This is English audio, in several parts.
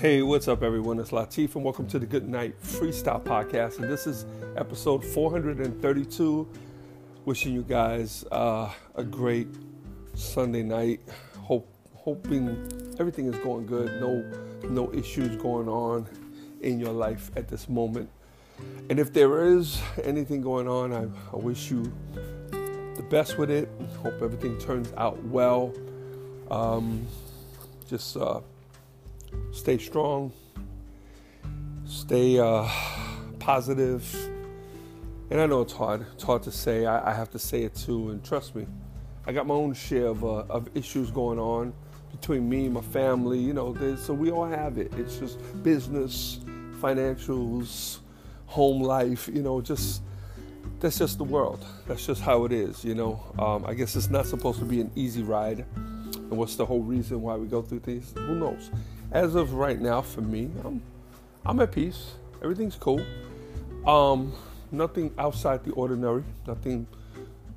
Hey, what's up, everyone? It's Latif, and welcome to the Good Night Freestyle Podcast. And this is episode 432. Wishing you guys uh, a great Sunday night. Hope, hoping everything is going good. No, no issues going on in your life at this moment. And if there is anything going on, I, I wish you the best with it. Hope everything turns out well. Um, just uh, stay strong, stay uh, positive. And I know it's hard. It's hard to say. I, I, have to say it too. And trust me, I got my own share of, uh, of issues going on between me and my family. You know, so we all have it. It's just business, financials, home life. You know, just that's just the world. That's just how it is. You know, um, I guess it's not supposed to be an easy ride. And what's the whole reason why we go through these? Who knows? As of right now, for me, I'm I'm at peace. Everything's cool. Um, nothing outside the ordinary. Nothing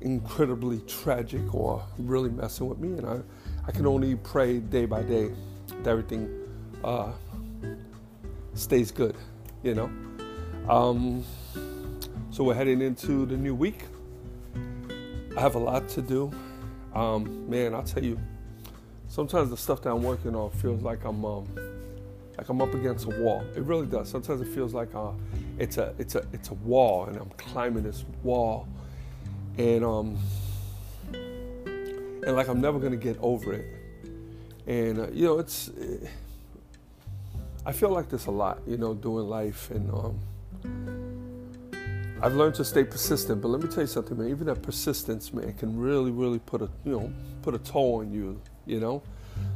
incredibly tragic or really messing with me. And I, I can only pray day by day that everything uh, stays good. You know. Um, so we're heading into the new week. I have a lot to do. Um, man, I'll tell you sometimes the stuff that I'm working on feels like I'm um, like I'm up against a wall. It really does. Sometimes it feels like uh, it's a it's a it's a wall, and I'm climbing this wall, and um, and like I'm never gonna get over it. And uh, you know, it's it, I feel like this a lot, you know, doing life, and um, I've learned to stay persistent. But let me tell you something, man. Even that persistence, man, can really, really put a you know put a toll on you you know?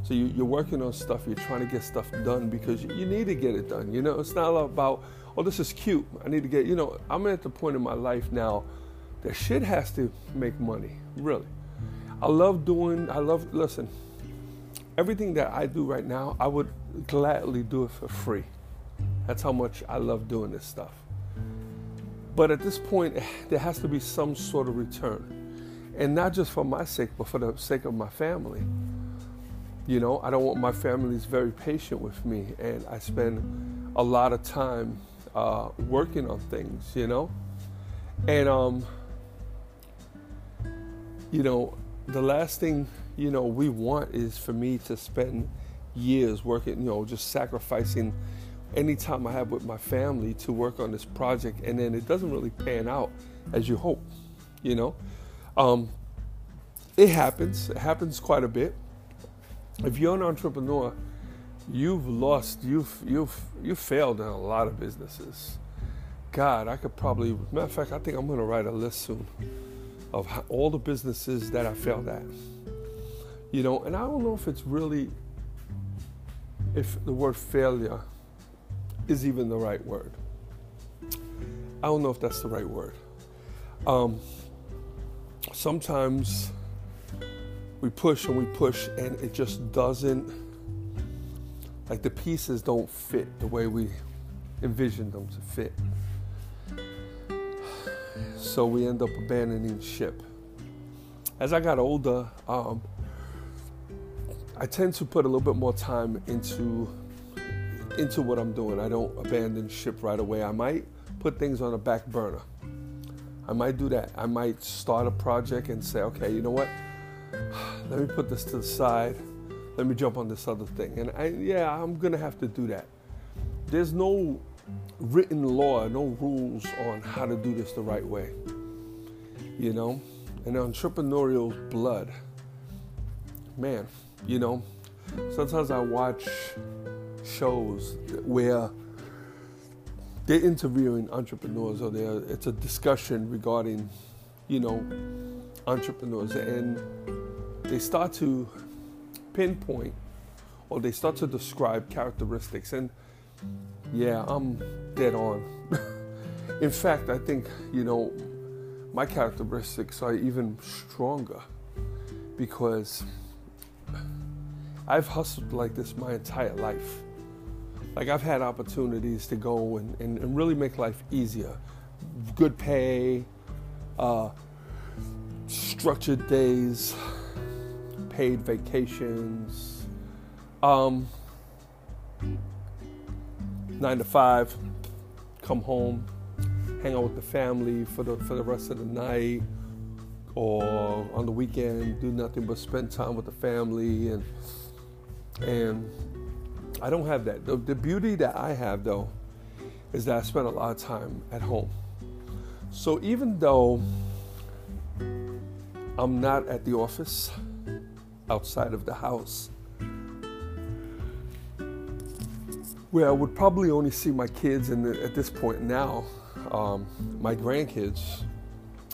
So you, are working on stuff, you're trying to get stuff done because you, need to get it done. You know, it's not about, oh, this is cute. I need to get, you know, I'm at the point in my life now that shit has to make money, really. I love doing, I love, listen, everything that I do right now, I would gladly do it for free. That's how much I love doing this stuff. But at this point, there has to be some sort of return. And not just for my sake, but for the sake of my family. You know, I don't want my family's very patient with me, and I spend a lot of time uh, working on things. You know, and um, you know, the last thing you know we want is for me to spend years working. You know, just sacrificing any time I have with my family to work on this project, and then it doesn't really pan out as you hope. You know, um, it happens. It happens quite a bit if you're an entrepreneur, you've lost, you've you've you failed in a lot of businesses. God, I could probably matter of fact, I think I'm gonna write a list soon of how, all the businesses that I failed at. You know, and I don't know if it's really if the word failure is even the right word. I don't know if that's the right word. Um, sometimes we push and we push and it just doesn't like the pieces don't fit the way we envisioned them to fit. So we end up abandoning ship. As i got older um, i tend to put a little bit more time into into what i'm doing. I don't abandon ship right away. I might put things on a back burner. I might do that. I might start a project and say okay you know what let me put this to the side. Let me jump on this other thing. And I, yeah, I'm going to have to do that. There's no written law, no rules on how to do this the right way. You know, and entrepreneurial blood. Man, you know, sometimes I watch shows where they're interviewing entrepreneurs or it's a discussion regarding, you know, entrepreneurs and they start to pinpoint or they start to describe characteristics. And yeah, I'm dead on. In fact, I think, you know, my characteristics are even stronger because I've hustled like this my entire life. Like I've had opportunities to go and, and, and really make life easier. Good pay, uh, structured days, paid vacations, um, nine to five, come home, hang out with the family for the for the rest of the night, or on the weekend do nothing but spend time with the family and and I don't have that. The, the beauty that I have though is that I spend a lot of time at home. So even though I'm not at the office outside of the house, where I would probably only see my kids, and at this point now, um, my grandkids,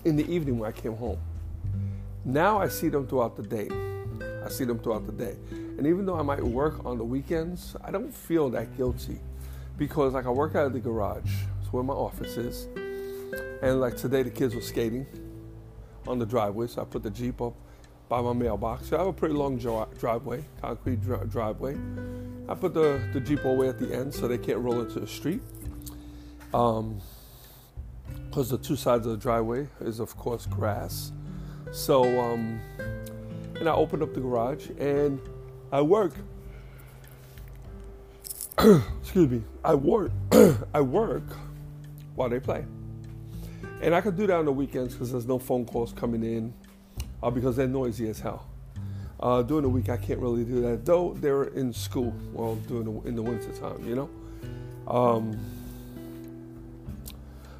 in the evening when I came home. Now I see them throughout the day. I see them throughout the day. And even though I might work on the weekends, I don't feel that guilty because like I work out of the garage. It's where my office is. And like today the kids were skating on the driveway, so I put the Jeep up by my mailbox. So I have a pretty long driveway, concrete driveway. I put the, the Jeep all the way at the end so they can't roll into the street. Um, because the two sides of the driveway is of course grass. So um, and I opened up the garage and I work. Excuse me. I work. I work while they play, and I can do that on the weekends because there's no phone calls coming in, uh, because they're noisy as hell. Uh, during the week, I can't really do that. Though they're in school, well, during the in the winter time, you know. Um,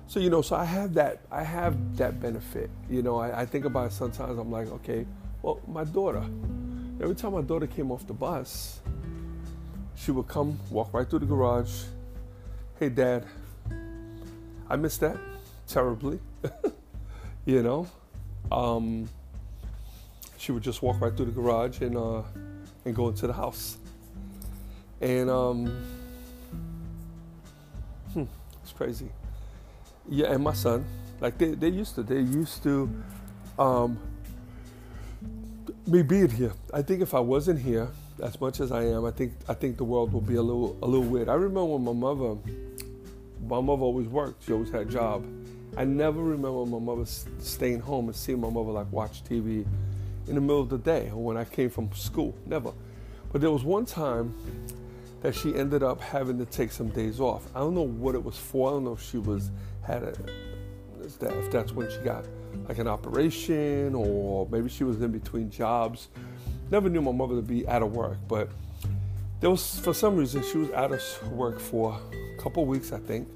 so you know, so I have that. I have that benefit. You know, I, I think about it sometimes. I'm like, okay, well, my daughter. Every time my daughter came off the bus, she would come, walk right through the garage. Hey, Dad, I missed that terribly. you know, um, she would just walk right through the garage and uh, and go into the house. And um, hmm, it's crazy. Yeah, and my son, like they, they used to, they used to um, me being here. I think if I wasn't here as much as I am, I think I think the world would be a little a little weird. I remember when my mother, my mother always worked. She always had a job. I never remember my mother staying home and seeing my mother like watch TV in the middle of the day or when I came from school. Never. But there was one time that she ended up having to take some days off. I don't know what it was for. I don't know if she was had a if that's when she got like an operation or maybe she was in between jobs. Never knew my mother to be out of work, but there was for some reason she was out of work for a couple weeks, I think,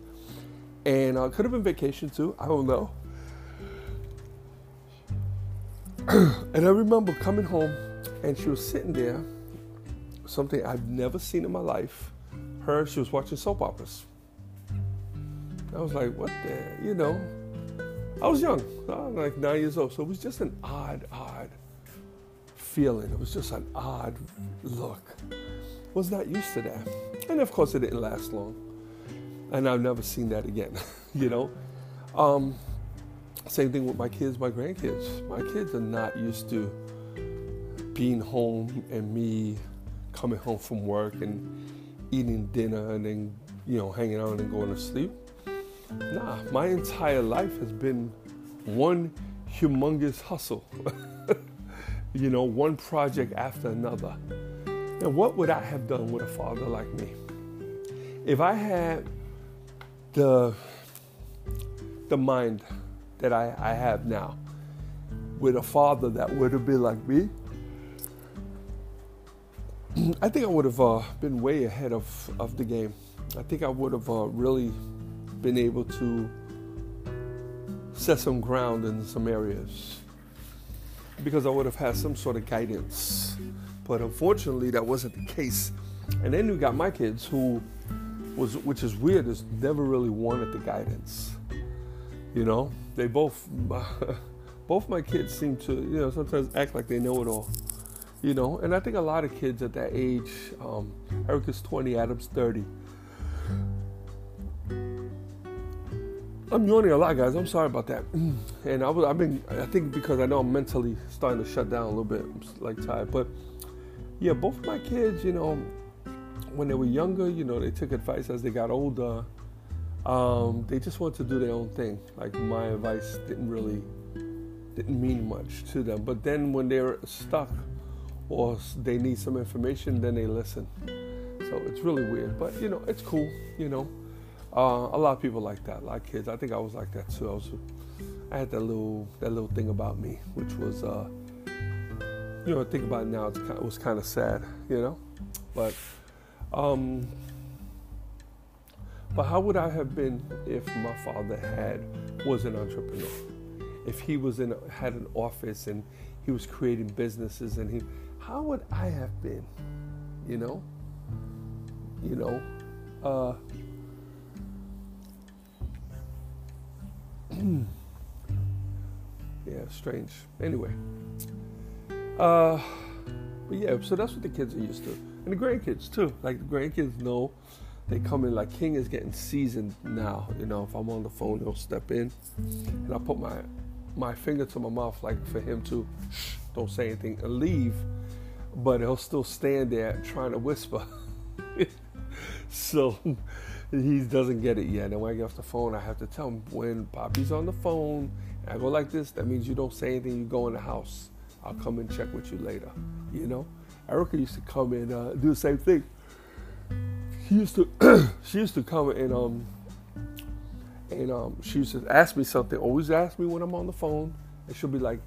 and uh, could have been vacation too. I don't know. and I remember coming home, and she was sitting there, something I've never seen in my life. Her, she was watching soap operas. I was like, what the, you know, I was young, like nine years old, so it was just an odd, odd feeling. It was just an odd look. Was not used to that, and of course, it didn't last long. And I've never seen that again. you know, um, same thing with my kids, my grandkids. My kids are not used to being home and me coming home from work and eating dinner and then you know hanging out and going to sleep. Nah, my entire life has been one humongous hustle. you know, one project after another. And what would I have done with a father like me? If I had the the mind that I, I have now with a father that would have been like me, I think I would have uh, been way ahead of, of the game. I think I would have uh, really been able to set some ground in some areas because I would have had some sort of guidance. But unfortunately, that wasn't the case. And then you got my kids who was, which is weird, is never really wanted the guidance. You know, they both, both my kids seem to, you know, sometimes act like they know it all. You know, and I think a lot of kids at that age, um, Erica's 20, Adam's 30. I'm yawning a lot, guys. I'm sorry about that. And I was, I've been, I think because I know I'm mentally starting to shut down a little bit, I'm like tired. But yeah, both my kids, you know, when they were younger, you know, they took advice as they got older. Um, they just wanted to do their own thing. Like my advice didn't really didn't mean much to them. But then when they're stuck or they need some information, then they listen. So it's really weird, but you know, it's cool. You know, uh, a lot of people like that. like kids. I think I was like that too. I was, I had that little that little thing about me, which was, uh, you know, think about it now. Kind of, it was kind of sad, you know, but. Um, but how would I have been if my father had was an entrepreneur? If he was in had an office and he was creating businesses and he how would I have been? You know? You know? Uh yeah, strange. Anyway. Uh but yeah, so that's what the kids are used to. And the grandkids too. Like the grandkids know they come in like King is getting seasoned now. You know, if I'm on the phone, he'll step in, and I put my my finger to my mouth like for him to don't say anything and leave, but he'll still stand there trying to whisper. so he doesn't get it yet. And when I get off the phone, I have to tell him when Poppy's on the phone. I go like this. That means you don't say anything. You go in the house. I'll come and check with you later. You know, Erica used to come and uh, do the same thing she used to she used to come and um and um she used to ask me something. Always ask me when I'm on the phone, and she'll be like,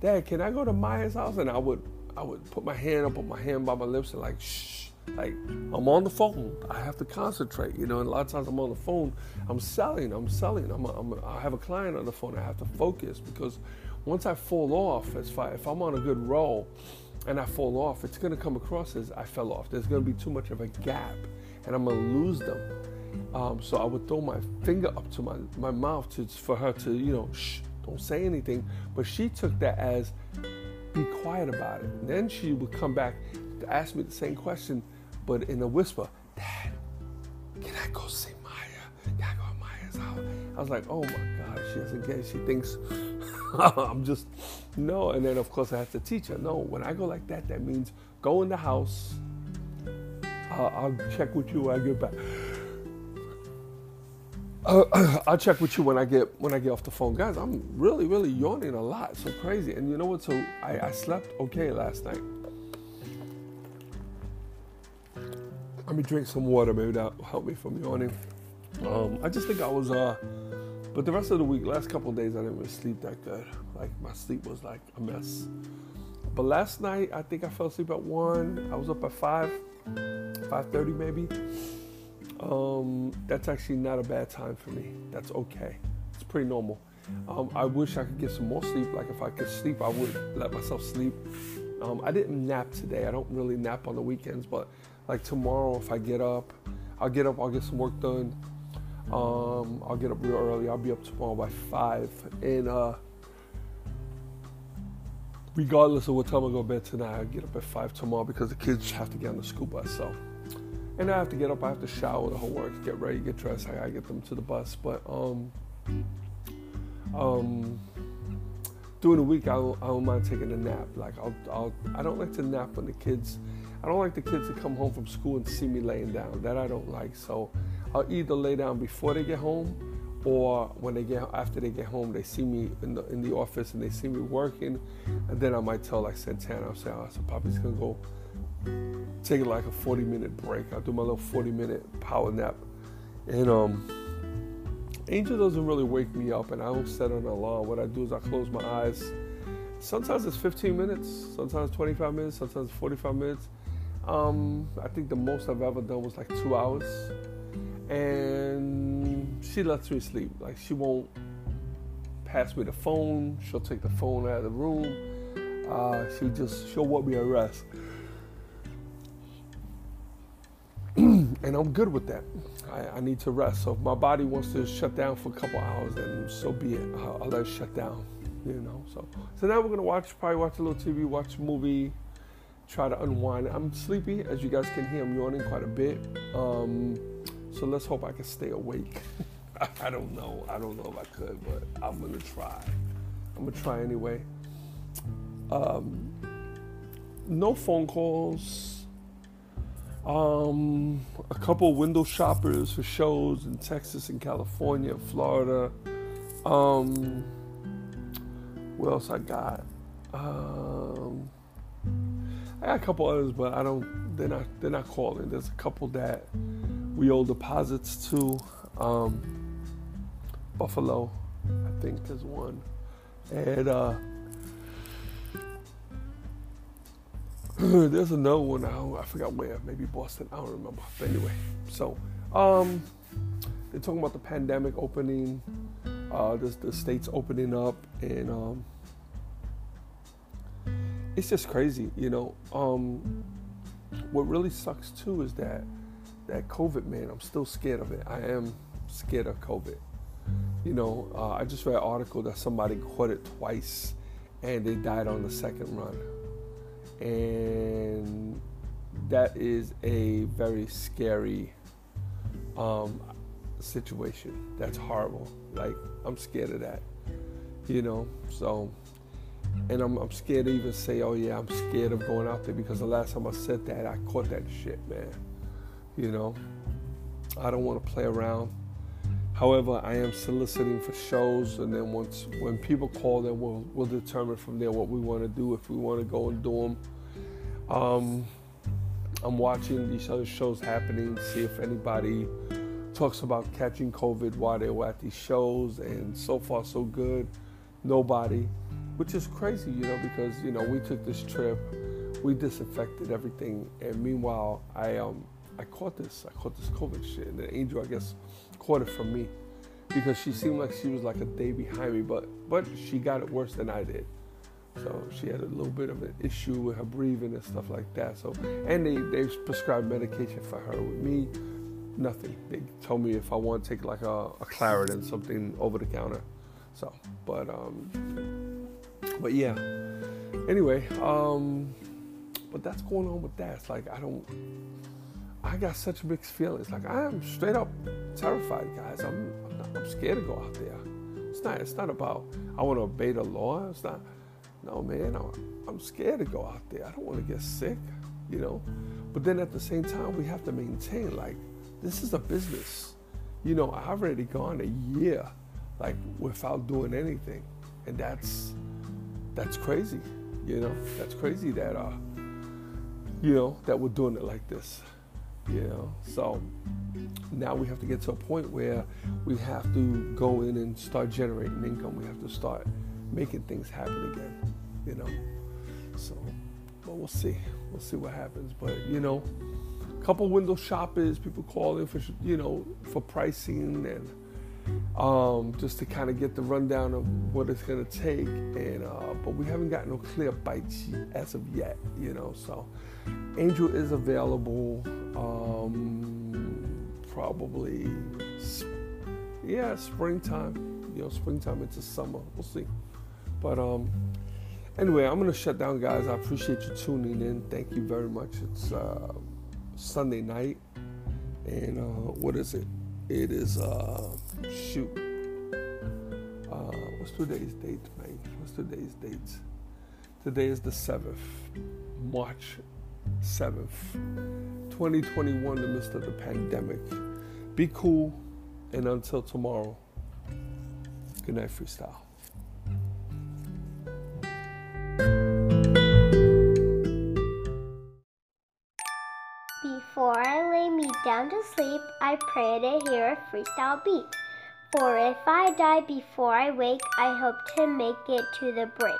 "Dad, can I go to Maya's house?" And I would I would put my hand up, put my hand by my lips, and like shh, like I'm on the phone. I have to concentrate, you know. And a lot of times I'm on the phone, I'm selling, I'm selling. I'm, a, I'm a, I have a client on the phone. I have to focus because once I fall off, as far if I'm on a good roll and I fall off, it's going to come across as I fell off. There's going to be too much of a gap and I'm gonna lose them. Um, so I would throw my finger up to my, my mouth to, for her to, you know, shh, don't say anything. But she took that as be quiet about it. And then she would come back to ask me the same question, but in a whisper, Dad, can I go see Maya? Can I go to Maya's house? I was like, oh my God, she doesn't get it. She thinks I'm just, no. And then of course I have to teach her, no, when I go like that, that means go in the house, I'll check with you when I get back. Uh, I'll check with you when I get when I get off the phone, guys. I'm really really yawning a lot, so crazy. And you know what? So I, I slept okay last night. Let me drink some water. Maybe that'll help me from yawning. Um, I just think I was uh, but the rest of the week, last couple days, I didn't really sleep that good. Like my sleep was like a mess. But last night, I think I fell asleep at one. I was up at five. 5:30 maybe. Um, that's actually not a bad time for me. That's okay. It's pretty normal. Um, I wish I could get some more sleep. Like if I could sleep, I would let myself sleep. Um, I didn't nap today. I don't really nap on the weekends, but like tomorrow, if I get up, I'll get up. I'll get some work done. Um, I'll get up real early. I'll be up tomorrow by five, and uh, regardless of what time I go to bed tonight, I get up at five tomorrow because the kids have to get on the school bus. So, and I have to get up. I have to shower, the whole work, get ready, get dressed. I gotta get them to the bus. But um, um, during the week, I don't, I don't mind taking a nap. Like I'll, I'll, I don't like to nap when the kids. I don't like the kids to come home from school and see me laying down. That I don't like. So I'll either lay down before they get home or when they get after they get home, they see me in the in the office and they see me working, and then I might tell like Santana, I'll say, oh, so Poppy's gonna go take like a 40 minute break. I'll do my little 40 minute power nap, and um, Angel doesn't really wake me up, and I don't set an alarm. What I do is I close my eyes. Sometimes it's 15 minutes, sometimes 25 minutes, sometimes 45 minutes. Um, I think the most I've ever done was like two hours, and she lets me sleep. Like she won't pass me the phone. She'll take the phone out of the room. Uh, she just she'll want me to rest, and I'm good with that. I, I, need to rest. So if my body wants to shut down for a couple hours, then so be it. I'll, I'll let it shut down. you know. So, so now we're gonna watch, probably watch a little TV, watch a movie, try to unwind. I'm sleepy, as you guys can hear. I'm yawning quite a bit. Um, so let's hope I can stay awake. I don't know. I don't know if I could, but I'm gonna try. I'm gonna try anyway. Um, no phone calls. Um, a couple window shoppers for shows in Texas and California, Florida. Um, what else I got? Um, I got a couple others, but I don't. They're not. They're not calling. There's a couple that we owe deposits to. Um, Buffalo, I think, there's one, and uh, there's another one. I, I forgot where. Maybe Boston. I don't remember. But anyway, so um, they're talking about the pandemic opening, uh, the, the states opening up, and um, it's just crazy, you know. Um, what really sucks too is that that COVID, man. I'm still scared of it. I am scared of COVID. You know, uh, I just read an article that somebody caught it twice, and they died on the second run, and that is a very scary um, situation. That's horrible. Like I'm scared of that. You know, so and I'm, I'm scared to even say, oh yeah, I'm scared of going out there because the last time I said that, I caught that shit, man. You know, I don't want to play around. However, I am soliciting for shows, and then once when people call, then we'll we'll determine from there what we want to do. If we want to go and do them, um, I'm watching these other shows happening, see if anybody talks about catching COVID while they were at these shows, and so far so good, nobody which is crazy, you know, because you know we took this trip, we disinfected everything, and meanwhile I um I caught this, I caught this COVID shit, and the angel I guess caught it from me because she seemed like she was like a day behind me, but but she got it worse than I did. So she had a little bit of an issue with her breathing and stuff like that. So and they they prescribed medication for her. With me, nothing. They told me if I want to take like a, a Claritin, something over the counter. So, but um, but yeah. Anyway, um, but that's going on with that. It's like I don't. I got such mixed feelings. Like I am straight up terrified, guys. I'm I'm, not, I'm scared to go out there. It's not. It's not about I want to obey the law. It's not. No, man. I'm, I'm scared to go out there. I don't want to get sick. You know. But then at the same time, we have to maintain like this is a business. You know, I've already gone a year like without doing anything, and that's that's crazy. You know, that's crazy that uh, you know, that we're doing it like this. You know, so now we have to get to a point where we have to go in and start generating income. We have to start making things happen again. You know, so but we'll see. We'll see what happens. But you know, a couple window shoppers, people calling for you know for pricing and um, just to kind of get the rundown of what it's going to take. And uh, but we haven't got no clear bites as of yet, you know. So Angel is available um, probably, yeah, springtime. You know, springtime into summer. We'll see. But um, anyway, I'm gonna shut down, guys. I appreciate you tuning in. Thank you very much. It's uh, Sunday night, and uh, what is it? It is uh shoot. Uh what's today's date, man? What's today's date? Today is the seventh, March seventh, 2021, the midst of the pandemic. Be cool, and until tomorrow. Good night, freestyle. Before I lay me down to sleep, I pray to hear a freestyle beat. For if I die before I wake, I hope to make it to the break.